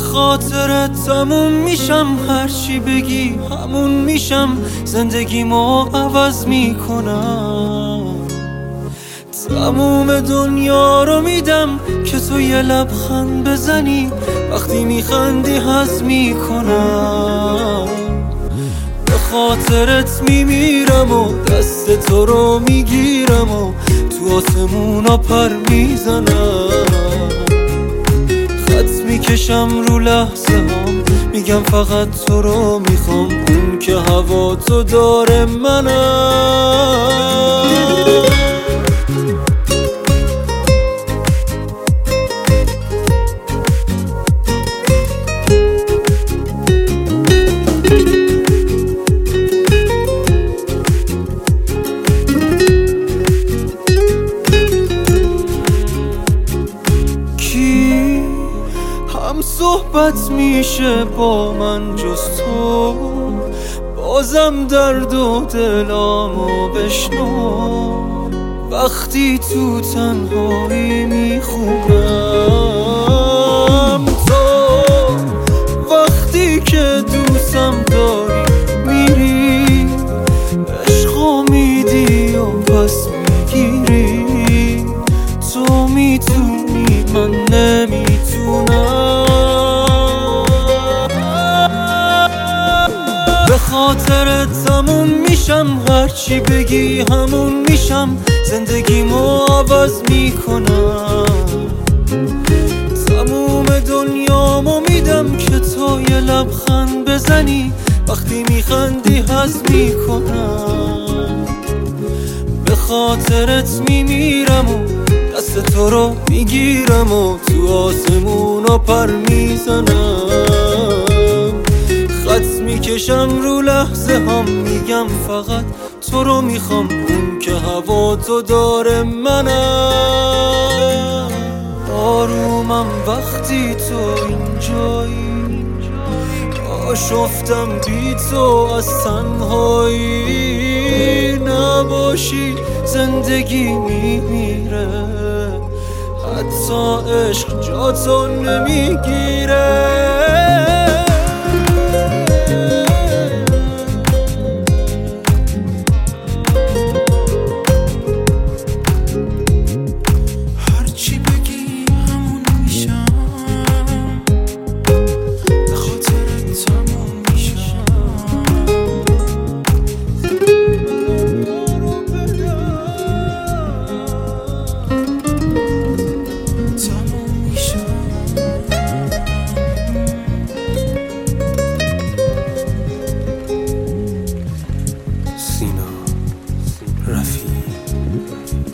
خاطرت تموم میشم هرچی بگی همون میشم. زندگیمو عوض می‌کنم. تموم دنیا رو میدم که تو یه لبخند بزنی. وقتی میخندی حز می‌کنم. به خاطرت میمیرم و دست تو رو می‌گیرم و تو آسمونا پر می‌زنم. می‌کشم رو لحظه هم میگم فقط تو رو می‌خوام. اون که هوا تو داره منم. هم صحبت میشه با من جز تو. بازم درد و دلامو بشنو. وقتی تو تنهایی می‌خونم تو وقتی که دوستم داری میری عشقو میدی و پس می‌گیری. تو می‌تونی من نمی‌تونم خاطرت تموم میشم هرچی بگی همون میشم. زندگیمو عوض می‌کنم. تموم دنیامو میدم که تو یه لبخند بزنی. وقتی میخندی حز می‌کنم. به خاطرت میمیرم و دست تو رو می‌گیرم و تو آسمونا پر می‌زنم. می‌کشم رو لحظه هم میگم فقط تو رو می‌خوام اون که هوا تو داره منم آرومم وقتی تو اینجایی آشفتم بی تو از تنهایی. نباشی زندگی میمیره. حتی عشق جا تو نمی‌گیره. Rafi.